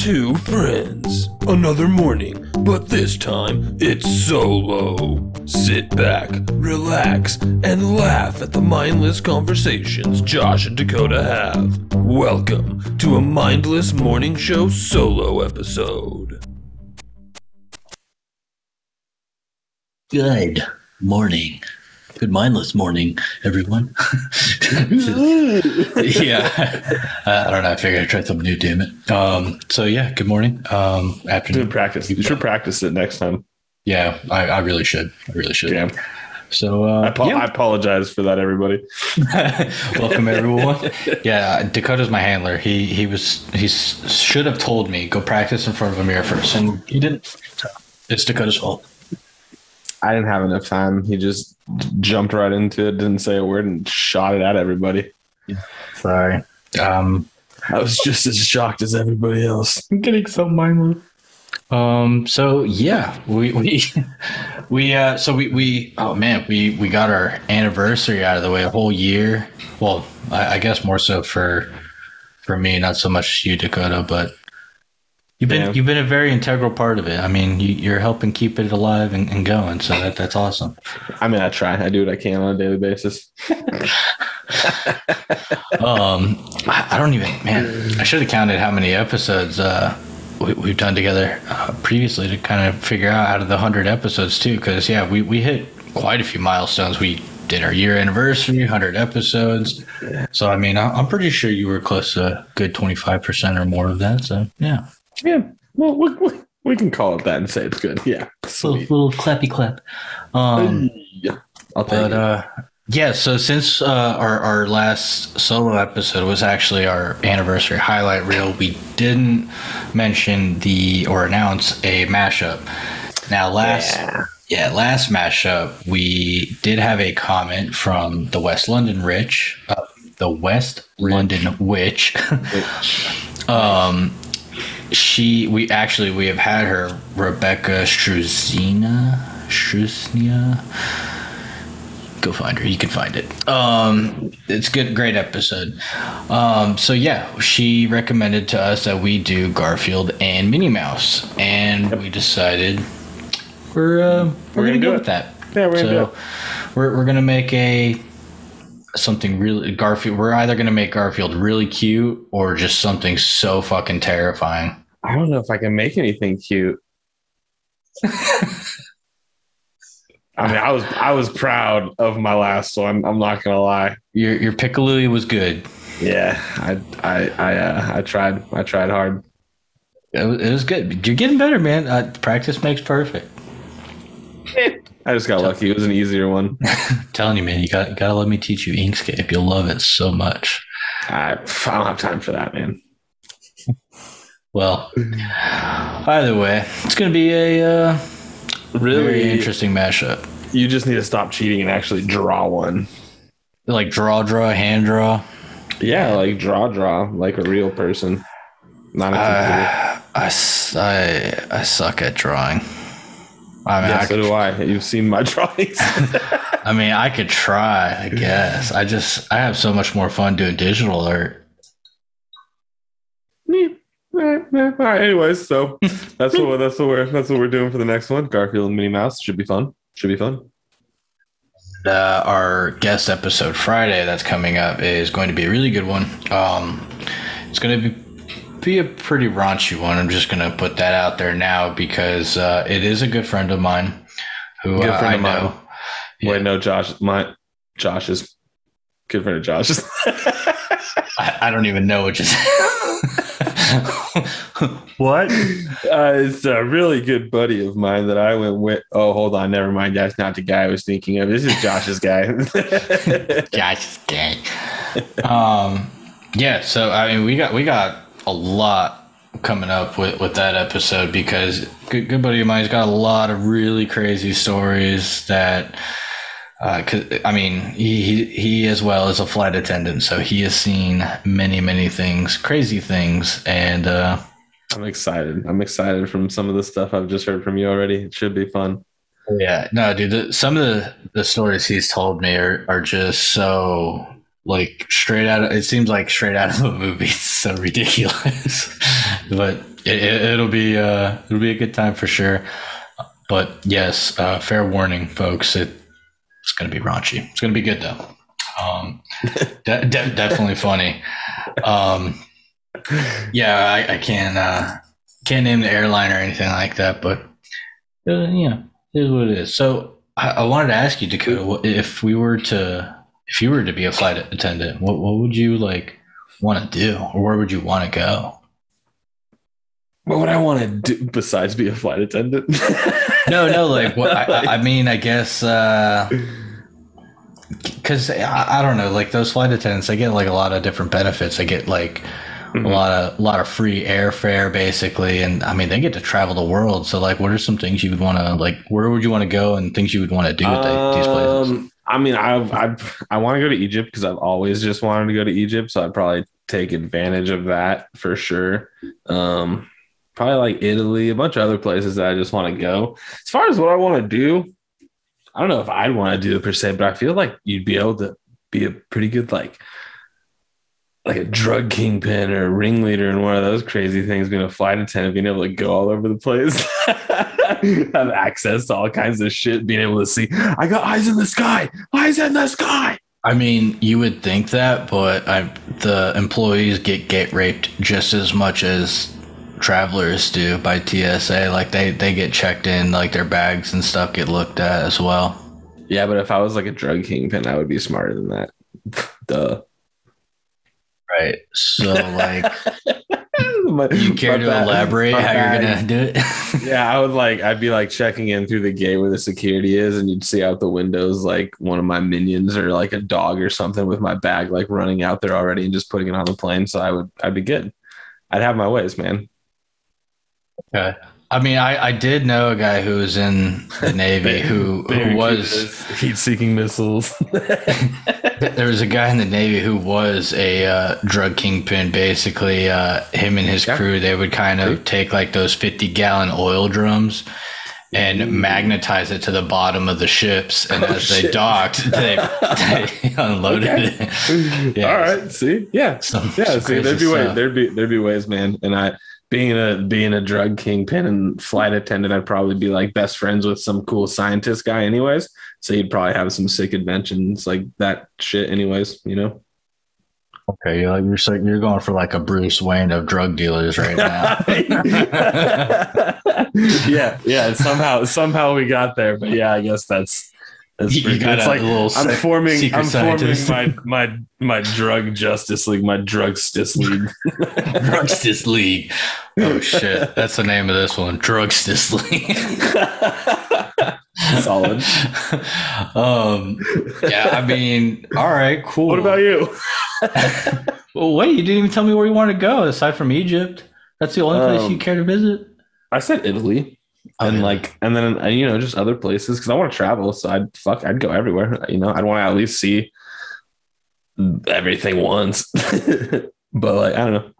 two friends. Another morning, but this time it's solo. Sit back, relax, and laugh at the mindless conversations Josh and Dakota have. Welcome to a Mindless Morning Show solo episode. Good morning. Good mindless morning, everyone. yeah. Uh, I don't know. I figured I'd try something new, damn it. Um, so, yeah, good morning. Um, afternoon. Good practice. You should practice it next time. Yeah, I, I really should. I really should. Damn. So, uh, I, apo- yeah. I apologize for that, everybody. welcome everyone. Yeah, Dakota's my handler. He he was he should have told me go practice in front of a mirror first, and he didn't. It's Dakota's fault. I didn't have enough time. He just jumped right into it, didn't say a word, and shot it at everybody. Sorry. Um, I was just as shocked as everybody else. I'm getting so mindless. Um. So yeah, we we we uh. So we we oh man, we we got our anniversary out of the way a whole year. Well, I, I guess more so for for me, not so much you, Dakota, but you've been Yeah. you've been a very integral part of it. I mean, you, you're helping keep it alive and, and going. So that that's awesome. I mean, I try. I do what I can on a daily basis. Um, I, I don't even man. I should have counted how many episodes uh we, we've done together uh, previously to kind of figure out out of the hundred episodes too. Because yeah, we we hit quite a few milestones. We did our year anniversary, hundred episodes. So I mean, I, I'm pretty sure you were close to a good twenty five percent or more of that. So yeah, Yeah. Well, we, we, we can call it that and say it's good. Yeah. little, Sweet. little clappy clap. Um, yeah. I'll take But it. uh, yeah, so since uh, our our last solo episode was actually our anniversary highlight reel, we didn't mention the or announce a mashup. Now, last Yeah. yeah, last mashup we did have a comment from the West London Rich, uh, the West London Witch. um, she we actually we have had her Rebecca Struzina Struznia go find her. You can find it. Um, it's good, great episode. Um, so yeah, she recommended to us that we do Garfield and Minnie Mouse, and we decided we're uh, we're, We're gonna, gonna do go it. with that. Yeah, we're gonna do so it. we're we're gonna make a something really Garfield. We're either gonna make Garfield really cute or just something so fucking terrifying. I don't know if I can make anything cute. I mean, I was I was proud of my last one. I'm not gonna lie. Your your Pickalooey was good. Yeah, I I I uh, I tried I tried hard. It was, it was good. You're getting better, man. Uh, practice makes perfect. I just got lucky. It was an easier one. telling you, man, you got gotta let me teach you Inkscape. You'll love it so much. I, I don't have time for that, man. Well, either way, it's gonna be a uh, very Really, interesting mashup. you just need to stop cheating and actually draw one. Like draw, draw, hand draw. Yeah, like draw, draw, like a real person, not a computer. Uh, I, I I suck at drawing. I mean, yeah, I, so could, do I. You've seen my drawings. I mean, I could try. I guess. I just I have so much more fun doing digital art. Yeah. All right, yeah, all right. Anyways, so that's what that's what we're that's what we're doing for the next one. Garfield and Minnie Mouse should be fun. Should be fun. uh, our guest episode Friday that's coming up is going to be a really good one. Um, it's going to be be a pretty raunchy one. I'm just going to put that out there now because uh, it is a good friend of mine who Good uh, I of mine. know. Wait, no, Josh. My Josh is good friend of Josh's. I, I don't even know what just. what? Uh, it's a really good buddy of mine that I went with. Oh, hold on, never mind. That's not the guy I was thinking of. This is Josh's guy. Josh's gay. Um, yeah. So I mean, we got we got a lot coming up with with that episode because good, good buddy of mine's got a lot of really crazy stories that. Uh, cause, I mean, he, he he as well is a flight attendant, so he has seen many many things, crazy things, and uh, I'm excited. I'm excited from some of the stuff I've just heard from you already. It should be fun. Yeah, no, dude. The, some of the, the stories he's told me are, are just so like straight out. Of, it seems like straight out of a movie. It's so ridiculous. but it, it, will be uh, it'll be a good time for sure. But yes, uh, fair warning, folks. It, it's gonna be raunchy. It's gonna be good though. Um, de- de- definitely funny. Um, yeah, I, I can't uh, can't name the airline or anything like that, but uh, yeah, it is what it is. So I, I wanted to ask you, Dakota, if we were to if you were to be a flight attendant, what what would you like want to do, or where would you want to go? What would I want to do besides be a flight attendant? no, no, like what I, I mean, I guess because uh, I, I don't know, like those flight attendants, I get like a lot of different benefits. I get like mm-hmm. a lot of a lot of free airfare basically, and I mean they get to travel the world. So like, what are some things you would want to like? Where would you want to go, and things you would want to do at um, these places? I mean, I've, I've I want to go to Egypt because I've always just wanted to go to Egypt, so I'd probably take advantage of that for sure. Um, probably like Italy, a bunch of other places that I just want to go. As far as what I want to do, I don't know if I'd want to do it per se, but I feel like you'd be able to be a pretty good like like a drug kingpin or a ringleader in one of those crazy things, being a flight attendant, being able to go all over the place, have access to all kinds of shit, being able to see, I got eyes in the sky, eyes in the sky. I mean, you would think that, but I, the employees get gate raped just as much as travelers do by TSA. Like they they get checked in, like their bags and stuff get looked at as well. Yeah, but if I was like a drug kingpin, I would be smarter than that. Duh. Right. So like my, you care to bag, elaborate how bag. you're gonna do it? yeah, I would like I'd be like checking in through the gate where the security is, and you'd see out the windows like one of my minions or like a dog or something with my bag like running out there already and just putting it on the plane. So I would I'd be good. I'd have my ways, man. Okay. I mean, I, I did know a guy who was in the Navy who, who was heat seeking missiles. there was a guy in the Navy who was a uh, drug kingpin. Basically, uh, him and his yeah. crew, they would kind of take like those 50 gallon oil drums and magnetize it to the bottom of the ships. And oh, as shit. they docked, they, they unloaded okay. it. Yeah. All right. See, yeah, some, yeah. Some see, there'd be ways. There'd be there'd be ways, man. And I being a being a drug kingpin and flight attendant, I'd probably be like best friends with some cool scientist guy, anyways. So you'd probably have some sick inventions like that shit, anyways. You know. Okay, you're like you're so you're going for like a Bruce Wayne of drug dealers right now. yeah, yeah. Somehow, somehow we got there, but yeah, I guess that's that's pretty you It's like I'm forming, I'm scientist. forming my my my drug justice league, my drugstice league, drugstice league. Oh shit, that's the name of this one, drugstice league. Solid. Um, yeah, I mean, all right, cool. What about you? well, wait, you didn't even tell me where you want to go aside from Egypt. That's the only place um, you care to visit. I said Italy Oh, and like and then and, you know just other places because I want to travel. So I'd fuck I'd go everywhere. You know I'd want to at least see everything once. but like I don't know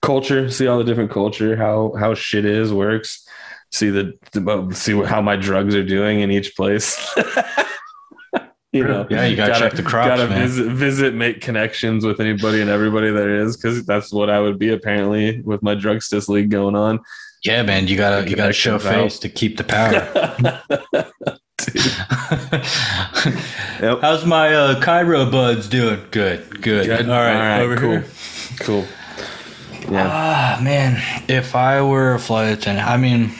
culture, see all the different culture, how how shit is works, see the, see how my drugs are doing in each place. you know, yeah, you gotta, gotta check the crops. Gotta man. visit, visit, make connections with anybody and everybody there is, because that's what I would be apparently with my drugstice league going on. Yeah, man, you gotta you gotta show face to keep the power. yep. How's my uh, Cairo buds doing? Good, good. good. All right, All right over cool. here. Cool. Yeah. Ah, man, if I were a flight attendant, I mean,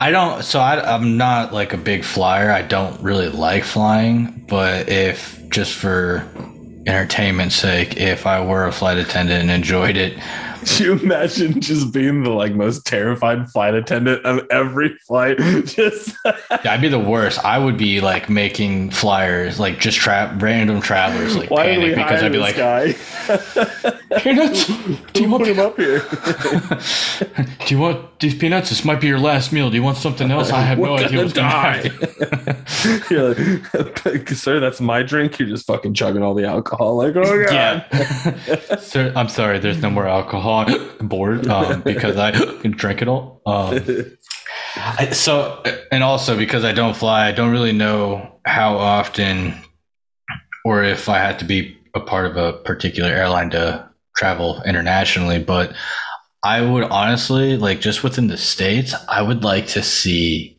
I don't. So I, I'm not like a big flyer. I don't really like flying, but if just for entertainment's sake, if I were a flight attendant and enjoyed it, You imagine just being the like most terrified flight attendant of every flight? Just yeah, I'd be the worst. I would be like making flyers, like just trap random travelers, like Why panic because I'd be like, guy? peanuts. Do you want him up here? do you want these peanuts? This might be your last meal. Do you want something else? I have no idea what's die. You're like, sir, that's my drink. You're just fucking chugging all the alcohol. Like, oh god. Yeah. sir, I'm sorry. There's no more alcohol on board um, because I can drink it all. Um, I, so, and also because I don't fly, I don't really know how often or if I had to be a part of a particular airline to travel internationally. But I would honestly like just within the states, I would like to see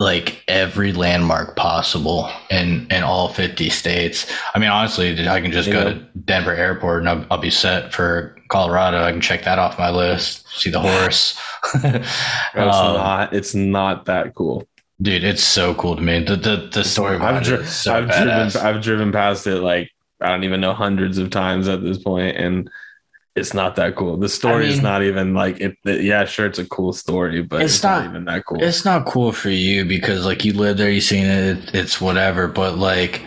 like every landmark possible in in all 50 states. I mean, honestly, I can just go to Denver Airport and I'll, I'll be set for Colorado. I can check that off my list. See the horse. Bro, it's Um, not. It's not that cool. dude, it's so cool to me. The the, the story I've, dri- so I've driven. I've driven past it like I don't even know hundreds of times at this point, and it's not that cool. The story is mean- not even like it, it- Yeah, sure, it's a cool story, but It's it's, not, not- even that cool. It's not cool for you because like you live there, you've seen it, it's whatever. But like,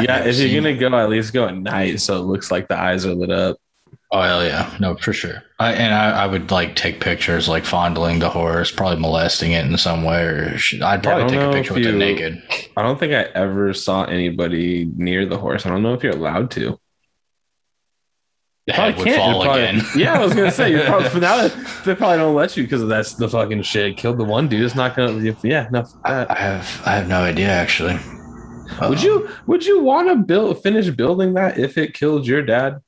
yeah, if you're gonna go, at least go at night, so it looks like the eyes are lit up. Oh hell yeah, no for sure. I, and I, I would like take pictures, like fondling the horse, probably molesting it in some way, or sh- I'd probably take a picture with it naked. I don't think I ever saw anybody near the horse. I don't know if you're allowed to. The head would can't. fall probably- again. yeah, I was gonna say you're probably now that they probably don't let you because that's the fucking shit. Killed the one dude. It's not gonna. Yeah, no. I, I have I have no idea actually. Would Um, you would you want to build finish building that if it killed your dad?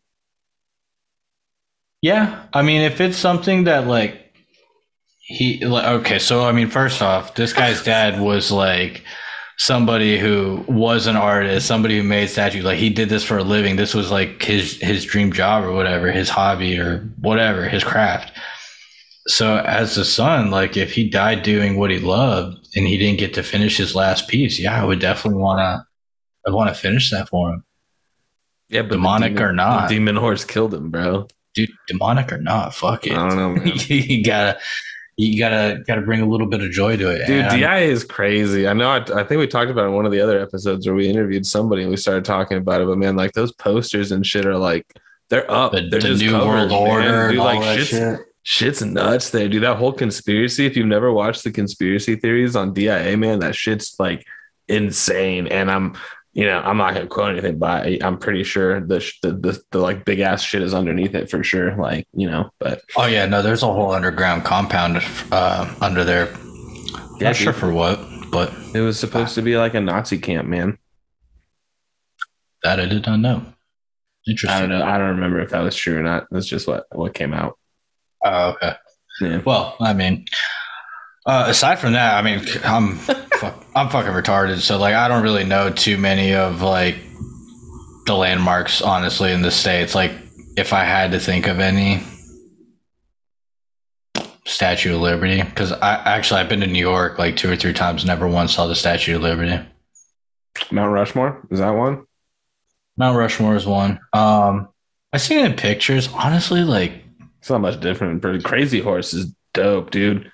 Yeah, I mean, if it's something that like he like okay, so I mean, first off, this guy's dad was like somebody who was an artist, somebody who made statues. Like he did this for a living. This was like his his dream job or whatever, his hobby or whatever, his craft. So as the son, like if he died doing what he loved and he didn't get to finish his last piece, yeah, I would definitely want to. I want to finish that for him, Yeah, but Demonic or not. the demon horse killed him, bro. Dude. Demonic or not, fuck it. I don't know, man. you gotta you gotta gotta bring a little bit of joy to it Dude, And DI is crazy. I know. I, I think we talked about it in one of the other episodes where we interviewed somebody and we started talking about it. But man, like those posters and shit are like they're up. the, they're the just new covered, world order Dude, like that shit's, shit shit's nuts there, dude. That whole conspiracy. If you've never watched the conspiracy theories on DIA, man, that shit's like insane. And I'm, you know, I'm not gonna quote anything, but I, I'm pretty sure the, the the the like big ass shit is underneath it for sure. Like you know, but oh yeah no there's a whole underground compound uh under there Yeah, not sure for what but it was supposed to be like a Nazi camp, man. that i did not know Interesting. I interesting don't know. I don't remember if that was true or not. That's just what what came out. oh okay Yeah. well i mean uh aside from that i mean i'm fuck, i'm fucking retarded so like i don't really know too many of like the landmarks honestly in the states like if i had to think of any statue of liberty because i actually i've been to new york like two or three times never once saw the statue of liberty Mount Rushmore is that one? mount rushmore is one um i seen it in pictures honestly like It's not much different. But Crazy Horse is dope, dude.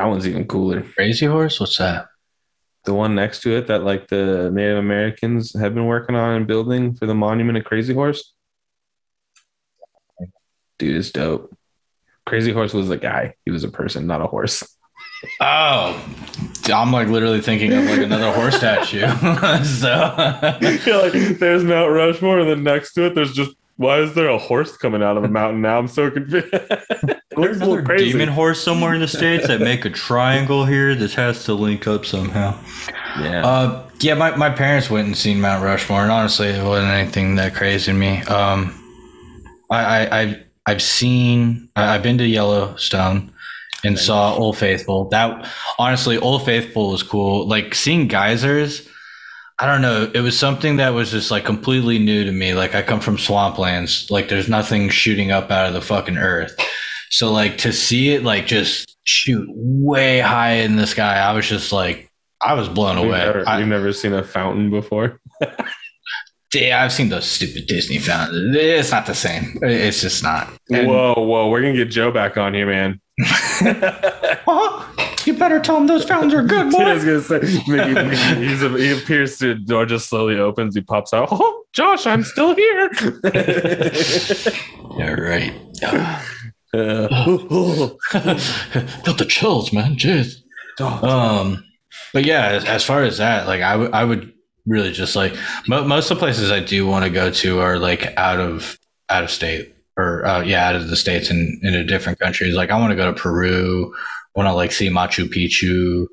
That one's even cooler. crazy horse what's that The one next to it that like the Native Americans have been working on and building for the monument of Crazy Horse. Dude, is dope. Crazy Horse was a guy. He was a person, not a horse. oh i'm like literally thinking of like another horse statue so I feel like, there's Mount Rushmore, and then next to it, there's just why is there a horse coming out of a mountain now? I'm so confused. There's another demon horse somewhere in the states that make a triangle here. This has to link up somehow. Yeah. Uh, yeah, my, my parents went and seen Mount Rushmore, and honestly, it wasn't anything that crazy to me. Um, I, I I've I've seen I- I've been to Yellowstone and saw Old Faithful. That honestly, Old Faithful was cool. Like seeing geysers. I don't know. It was something that was just like completely new to me. Like I come from swamplands. Like there's nothing shooting up out of the fucking earth. So like to see it like just shoot way high in the sky, I was just like I was blown You've away. never, I- you've never seen a fountain before? yeah, I've seen those stupid Disney fountains. It's not the same. It's just not. And- whoa, whoa. We're going to get Joe back on here, man. Huh? you better tell him those fountains are good, I was gonna say Mickey, he's he appears to the door just slowly opens. He pops out. Oh, Josh, I'm still here. All right. Uh, Got the chills, man. Jeez. Um, but yeah, as, as far as that, like I would, I would really just like mo- most of the places I do want to go to are like out of out of state or uh, yeah, out of the states and into different countries. Like I want to go to Peru. I want to like see Machu Picchu.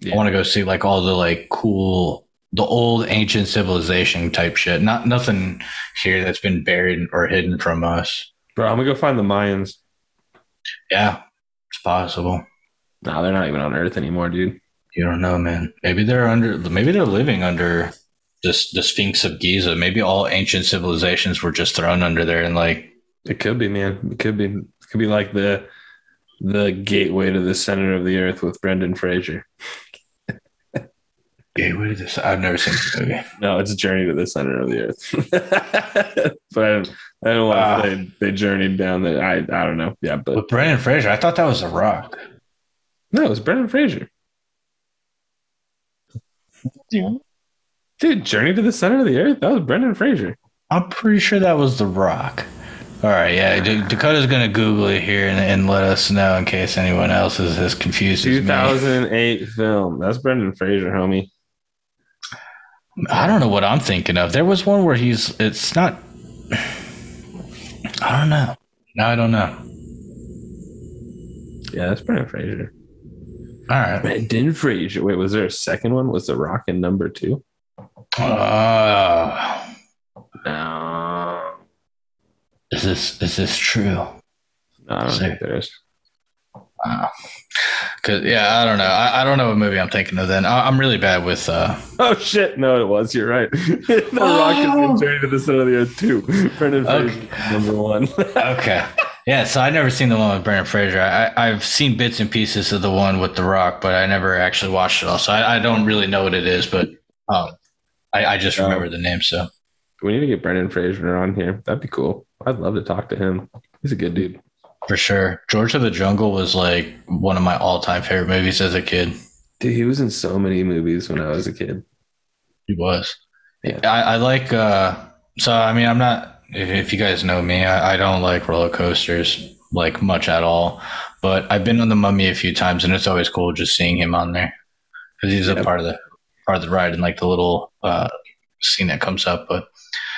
Yeah. I want to go see like all the like cool, the old ancient civilization type shit. Not nothing here that's been buried or hidden from us. Bro, I'm gonna go find the Mayans. Yeah, it's possible. No, they're not even on Earth anymore, dude. You don't know, man. Maybe they're under. Maybe they're living under this the Sphinx of Giza. Maybe all ancient civilizations were just thrown under there, and like It could be, man. It could be. It could be like the the gateway to the center of the Earth with Brendan Fraser. Gateway to this. I've never seen this movie. No, it's a journey to the center of the Earth. but I don't, I don't want to say they journeyed down the. I I don't know. Yeah, but Brendan Fraser, I thought that was The Rock. no, it was Brendan Fraser. Dude, Journey to the Center of the Earth. That was Brendan Fraser. I'm pretty sure that was The Rock. All right, yeah. D- Dakota's gonna Google it here and, and let us know in case anyone else is as confused as me. 2008 film. That's Brendan Fraser, homie. I don't know what I'm thinking of. There was one where he's. It's not. I don't know. No, I don't know. Yeah, that's Brendan Fraser. All right. Brendan Fraser. Wait, was there a second one? Was The Rock in number two? Uh, No. is this is this true? No, I don't See. think there is. Cause yeah, I don't know. I, I don't know what movie I'm thinking of. Then I, I'm really bad with. uh Oh shit! No, it was. You're right. the Rock is in Journey to the Center of the Earth too. Brendan Fraser, Okay. number one. Okay. Yeah, so I've never seen the one with Brendan Fraser. I, I've seen bits and pieces of the one with The Rock, but I never actually watched it all. So I, I don't really know what it is, but um, I, I just Oh. remember the name. So we need to get Brendan Fraser on here. That'd be cool. I'd love to talk to him. He's a good dude. For sure, George of the Jungle was like one of my all-time favorite movies as a kid. Dude, he was in so many movies when I was a kid. He was. Yeah. I, I like. uh So I mean, I'm not. If, if you guys know me, I, I don't like roller coasters like much at all. But I've been on the Mummy a few times, and it's always cool just seeing him on there because he's a part of the part of the ride and like the little uh scene that comes up. But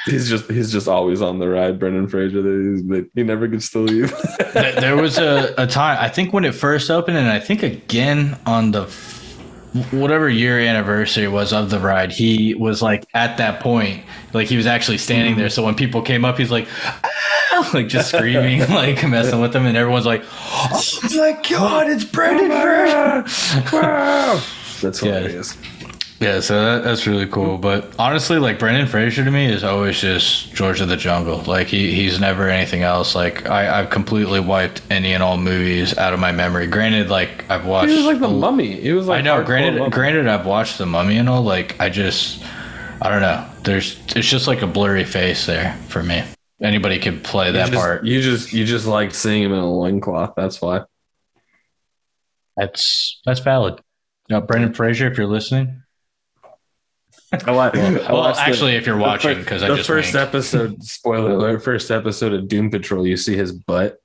He's just he's just always on the ride, Brendan Fraser. That he's- He never gets to leave. There was a, a time I think when it first opened, and I think again on the whatever year anniversary was of the ride, he was like at that point, like he was actually standing there. So when people came up, he's like, "Ah," like just screaming, like messing with them, and everyone's like, "Oh my god, it's Brendan Fraser!" wow, that's hilarious. yeah, so that, that's really cool. Mm-hmm. But honestly, like Brendan Fraser to me is always just George of the Jungle. Like he, he's never anything else. Like I, I've completely wiped any and all movies out of my memory. Granted, like I've watched. He was like the a- mummy. It was like I know. Granted, mummy. granted, I've watched the Mummy and all. Like I just, I don't know. There's, it's just like a blurry face there for me. Anybody could play You that just, part. You just you just liked seeing him in a loincloth. That's why. That's that's valid. Now, Brendan Fraser, if you're listening. I like. I Well, watched the- actually, if you're watching, because the just first winked. episode. Spoiler alert! First episode of Doom Patrol. You see his butt,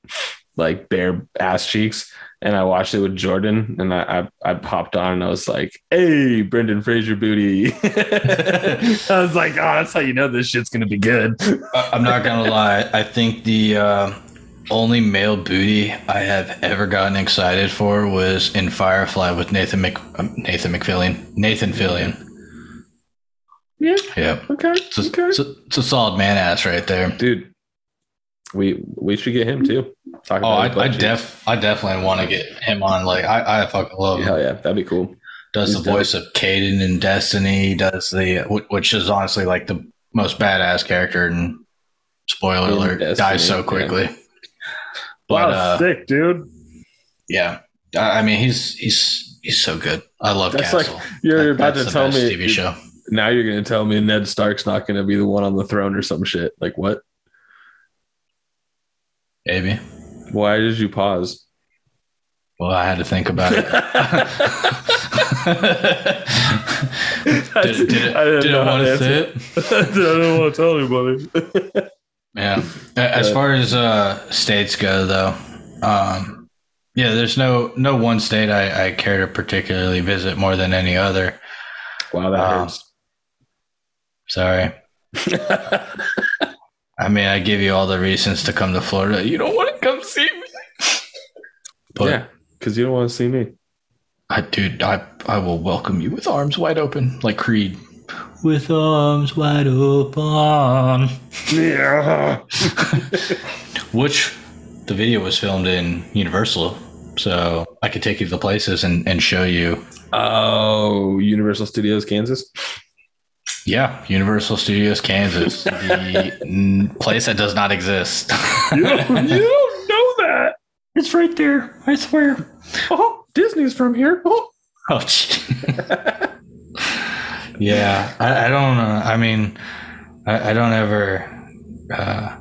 like bare ass cheeks, and I watched it with Jordan, and I I, I popped on, and I was like, "Hey, Brendan Fraser booty." I was like, "Oh, that's how you know this shit's gonna be good." I- I'm not gonna lie. I think the uh, only male booty I have ever gotten excited for was in Firefly with Nathan Mc um, Nathan McFillian Nathan Fillion. Yeah. Yeah, Okay. it's a, Okay. it's a, it's a solid man ass right there. Dude, we we should get him too. Talk Oh, I, I def I definitely want to get him on. Like I, I fucking love. Hell yeah, that'd be cool. Does he's the voice of Caden in Destiny? Does the which is honestly like the most badass character. And spoiler In alert, Destiny, dies so yeah. quickly. But uh, sick, dude. yeah, I, I mean he's he's he's so good. I love That's Castle. like- You're That- about that's to the tell best me TV show. Now you're gonna tell me Ned Stark's not gonna be the one on the throne or some shit. Like what? Maybe. Why did you pause? Well, I had to think about it. did, did it, I didn't did know want to to say it? I don't want to tell anybody. Yeah. As far as uh, states go, though, um, yeah, there's no no one state I, I care to particularly visit more than any other. wow, that Um, Sorry. I mean, I give you all the reasons to come to Florida. You don't want to come see me. But yeah, because you don't want to see me. I, dude, I I will welcome you with arms wide open, like Creed. With arms wide open. Yeah. which the video was filmed in Universal. So I could take you to the places and, and show you. Oh, Universal Studios, Kansas. Yeah, Universal Studios, Kansas, the n- place that does not exist. You don't, you don't know that. it's right there. I swear. Oh, Disney's from here. Oh. Oh, gee. yeah, I, I don't know. I mean, I, I don't ever. Uh,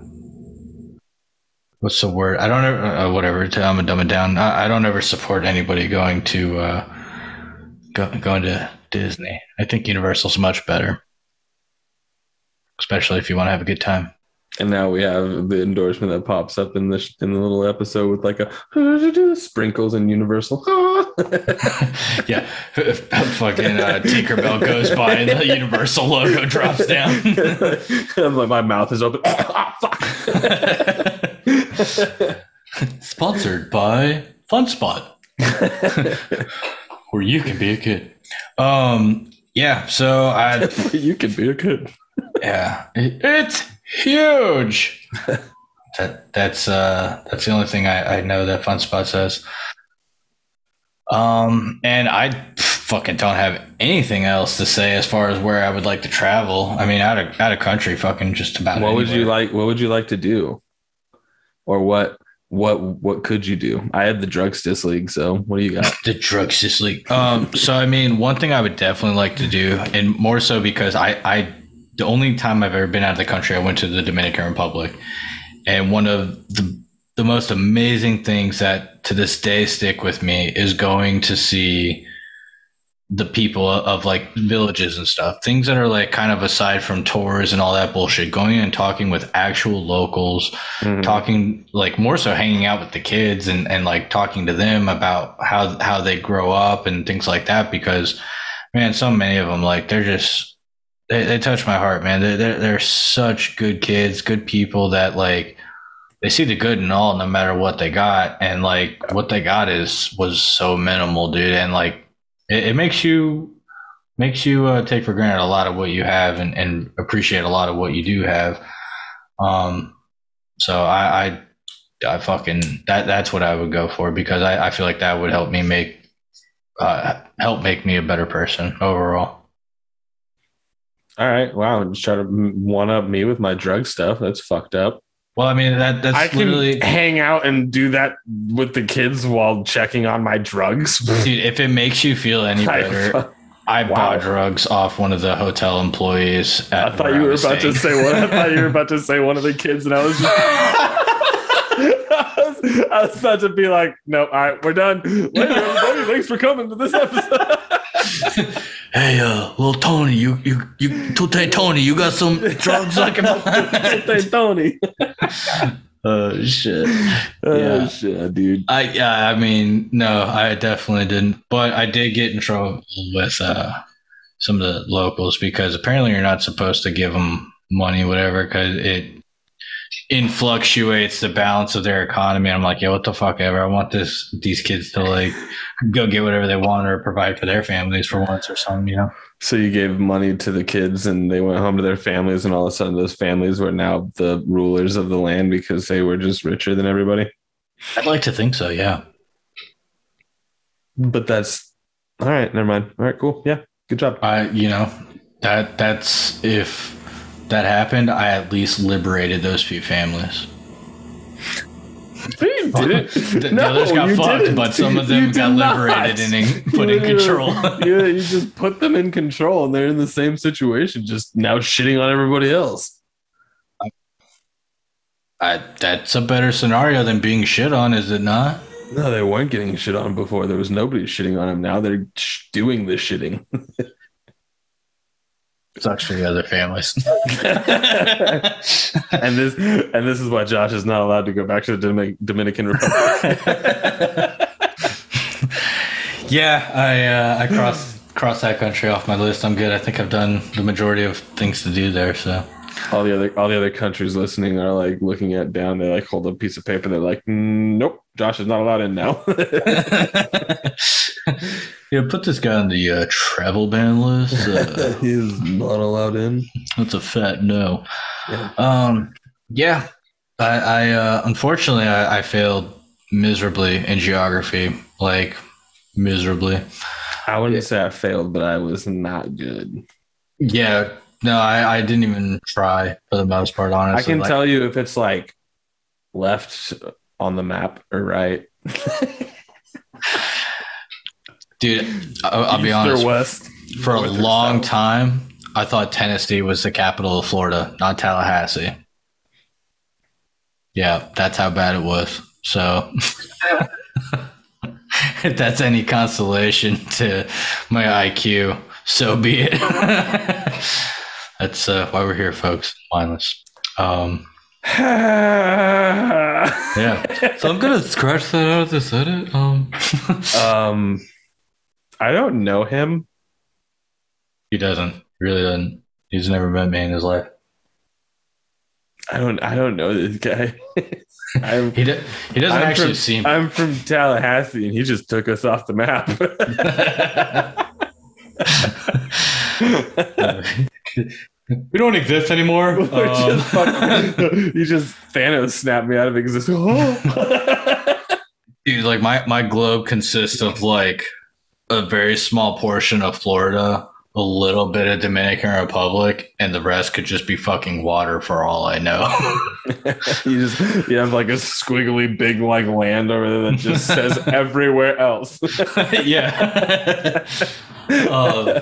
what's the word? I don't ever. Uh, whatever. I'm a dumb it down. I, I don't ever support anybody going to uh, go, going to Disney. I think Universal's much better, especially if you want to have a good time. And now we have the endorsement that pops up in the sh- in the little episode with like a sprinkles and Universal. yeah, fucking uh, Tinkerbell goes by and the Universal logo drops down. I'm like, my mouth is open. Ah, fuck. Sponsored by Fun Spot, where you can be a kid. Um, yeah. So I, you can be a kid. Yeah, it's huge. that that's uh that's the only thing I, I know that Fun Spot says. Um, and I fucking don't have anything else to say as far as where I would like to travel. I mean, out of out of country, fucking just about. What would you like? What would you like to do? Or what? What? What could you do? I had the Drugstice League. So what do you got? The drugs just leak. Um, so I mean, one thing I would definitely like to do, and more so because I, I, the only time I've ever been out of the country, I went to the Dominican Republic, and one of the the most amazing things that to this day stick with me is going to see the people of like villages and stuff. Things that are like kind of aside from tours and all that bullshit. Going in and talking with actual locals Mhm. talking like more so hanging out with the kids and, and like talking to them about how how they grow up and things like that because man so many of them like they're just they, they touch my heart man. They're, they're, they're such good kids good people that like they see the good in all no matter what they got. And like what they got is was so minimal dude. And like it, it makes you makes you uh, take for granted a lot of what you have and, and appreciate a lot of what you do have. Um so I, I, I fucking that that's what I would go for because I, I feel like that would help me make, uh, help make me a better person overall. All right. Wow. Just try to one up me with my drug stuff. That's fucked up. Well, I mean that that's I can literally, hang out and do that with the kids while checking on my drugs. dude. If it makes you feel any better, I Wow. bought drugs off one of the hotel employees. At I thought you were about to say one. I thought you were about to say one of the kids, and I was just. I was, I was about to be like, no, all right, we're done. Later, everybody. Thanks for coming to this episode. Hey, uh, little Tony, you you you, Tute Tony, you got some drugs I can? Tony. Oh shit. Oh, Yeah. shit, dude. I yeah, I mean, no, I definitely didn't. But I did get in trouble with uh, some of the locals because apparently you're not supposed to give them money, whatever, because it influctuates the balance of their economy. I'm like, yeah, what the fuck ever. I want this these kids to like go get whatever they want or provide for their families for once or something, you know. So you gave money to the kids, and they went home to their families, and all of a sudden, those families were now the rulers of the land because they were just richer than everybody. I'd like to think so, yeah. But that's all right. Never mind. All right, cool. Yeah, good job. I you know, that that's if that happened, I at least liberated those few families. You didn't. The, the others got you fucked, didn't. but some of them got did not. liberated and put in control. you, you just put them in control, and they're in the same situation, just now shitting on everybody else. I, that's a better scenario than being shit on, is it not? No, they weren't getting shit on before. There was nobody shitting on them. Now they're sh- doing the shitting. Sucks for the other families. and this and this is why Josh is not allowed to go back to the Domin- Dominican Republic. yeah, I uh, I crossed crossed that country off my list. I'm good. I think I've done the majority of things to do there. So all the other all the other countries listening are like looking at down. They like hold a piece of paper. They're like, "Mm, nope, Josh is not allowed in now. yeah, put this guy on the uh, travel ban list. Uh, He's not allowed in. that's a fat no. Yeah. Um, yeah. I, I uh, unfortunately I, I failed miserably in geography, like miserably. I wouldn't say I failed, but I was not good. Yeah, no, I, I didn't even try for the most part. Honestly, I can Like, tell you if it's like left on the map or right. dude. I'll, I'll be honest. West. For a long south. time, I thought Tennessee was the capital of Florida, not Tallahassee. Yeah, that's how bad it was. So, if that's any consolation to my IQ, so be it. that's uh, why we're here, folks. Mindless. Um, yeah. So I'm gonna scratch that out of this edit. Um, um, I don't know him. he doesn't. Really doesn't. He's never met me in his life. I don't. I don't know this guy. I'm, He, do, he doesn't I'm actually from, seem. I'm from Tallahassee, and he just took us off the map. we don't exist anymore. Which is um, fucking- you just Thanos snapped me out of existence. dude, like my, my globe consists of like a very small portion of Florida, a little bit of Dominican Republic, and the rest could just be fucking water for all I know. you just you have like a squiggly big like land over there that just says everywhere else. yeah. Uh,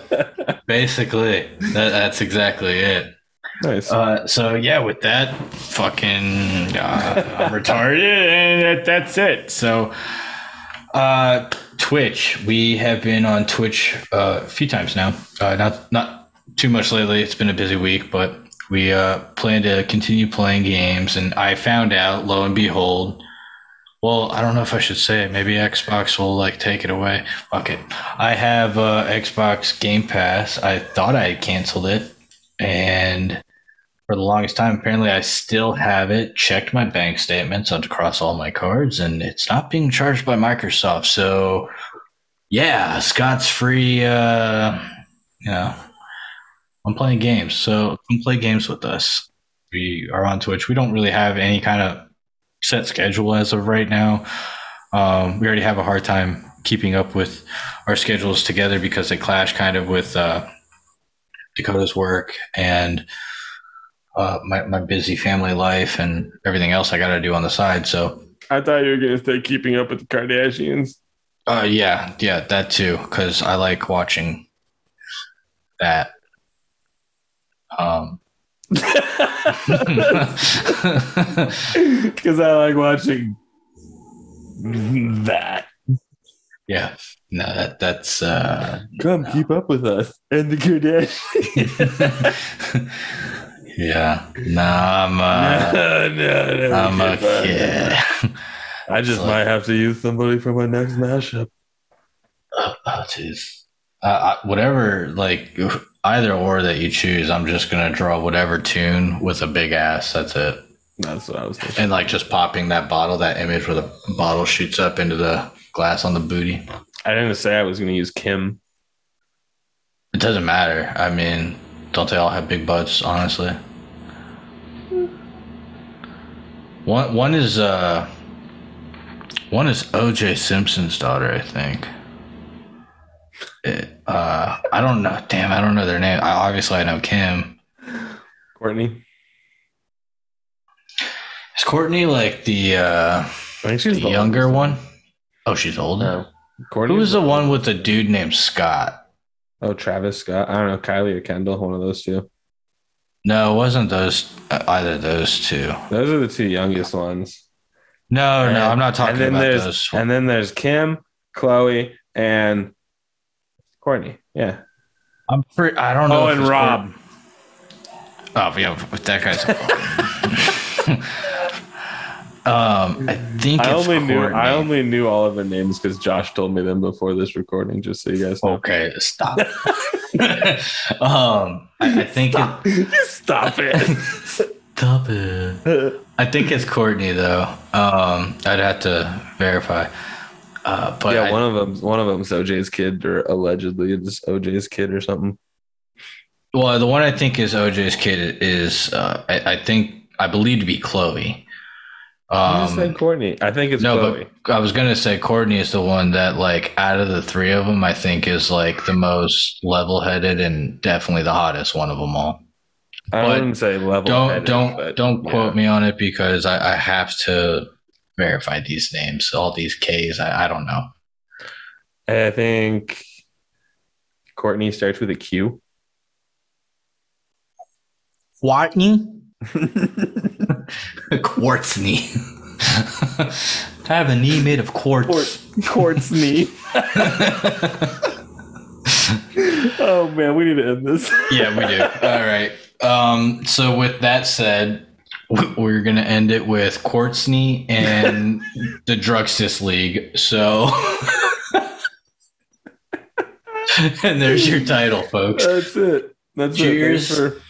basically, that, that's exactly it. nice. Uh, so yeah, with that, fucking, uh, I'm retarded, and that, that's it. So, uh, Twitch, we have been on Twitch uh, a few times now. Uh, not not too much lately. It's been a busy week, but we uh, plan to continue playing games. And I found out, lo and behold. Well, I don't know if I should say it. Maybe Xbox will like take it away. Fuck it. I have uh, Xbox Game Pass. I thought I canceled it, and for the longest time. Apparently, I still have it. Checked my bank statements across all my cards, and it's not being charged by Microsoft. So, yeah, Scott's free. Uh, you know, I'm playing games, so come play games with us. We are on Twitch. We don't really have any kind of set schedule as of right now. Um, we already have a hard time keeping up with our schedules together because they clash kind of with uh, Dakota's work and uh, my, my busy family life and everything else I got to do on the side. So, I thought you were gonna say keeping up with the Kardashians. uh, yeah, yeah, that too, because I like watching that. Um, Because I like watching that. yeah, no, that that's uh, Come keep up with us and the Kardashians. yeah. No, I'm uh, no, no, no. I'm a kid. I just So- might have to use somebody for my next mashup. Oh, jeez. Uh, whatever, like either or that you choose, I'm just gonna draw whatever tune with a big ass. That's it. That's what I was thinking. And like just popping that bottle, that image where the bottle shoots up into the glass on the booty. I didn't say I was going to use Kim. It doesn't matter. I mean, don't they all have big butts? Honestly, one one is uh one is O.J. Simpson's daughter, I think. It, uh, I don't know. Damn, I don't know their name. I, obviously, I know Kim. Kourtney. Is Kourtney like the uh I think she's the the younger one? Oh, she's older. No. Kourtney Who was the one with the dude named Scott? Oh, Travis Scott. I don't know. Kylie or Kendall. One of those two. No, it wasn't those uh, either those two. Those are the two youngest ones. No, And- no, I'm not talking and then about there's those. and then there's Kim, Khloé, and Kourtney. Yeah. I'm pretty. I don't know. Oh, and Rob. Kourtney. Oh, yeah, but that guy's. a fucking- um, I think I it's only knew I only knew all of the names because Josh told me them before this recording. Just so you guys know. Okay, stop. um, I, I think Stop, it. Stop it. Stop it. I think it's Kourtney though. Um, I'd have to verify. Uh, but yeah, I- one of them. One of them's OJ's kid, or allegedly it's OJ's kid, or something. well, the one I think is OJ's kid is uh, I, I think I believe to be Khloé. I just Um, said Kourtney. I think it's no, Khloé. but I was gonna say Kourtney is the one that, like, out of the three of them, I think is like the most level-headed and definitely the hottest one of them all. I but wouldn't say level. don't don't don't quote me on it because I, I have to verify these names. All these K's, I, I don't know. I think Kourtney starts with a Q. Kourtney, Quartzknee. I have a knee made of quartz. Quartz knee. oh man, we need to end this. yeah, we do. All right. Um, so with that said, we're gonna end it with Quartzknee and the Drugstice League. So, and there's your title, folks. That's it. That's Cheers. it. Thanks for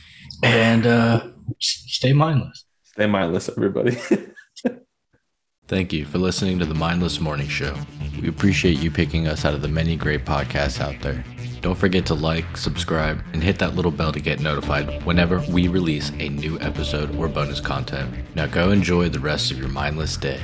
And uh, stay mindless. Stay mindless, everybody. Thank you for listening to the Mindless Morning Show. We appreciate you picking us out of the many great podcasts out there. Don't forget to like, subscribe, and hit that little bell to get notified whenever we release a new episode or bonus content. Now go enjoy the rest of your mindless day.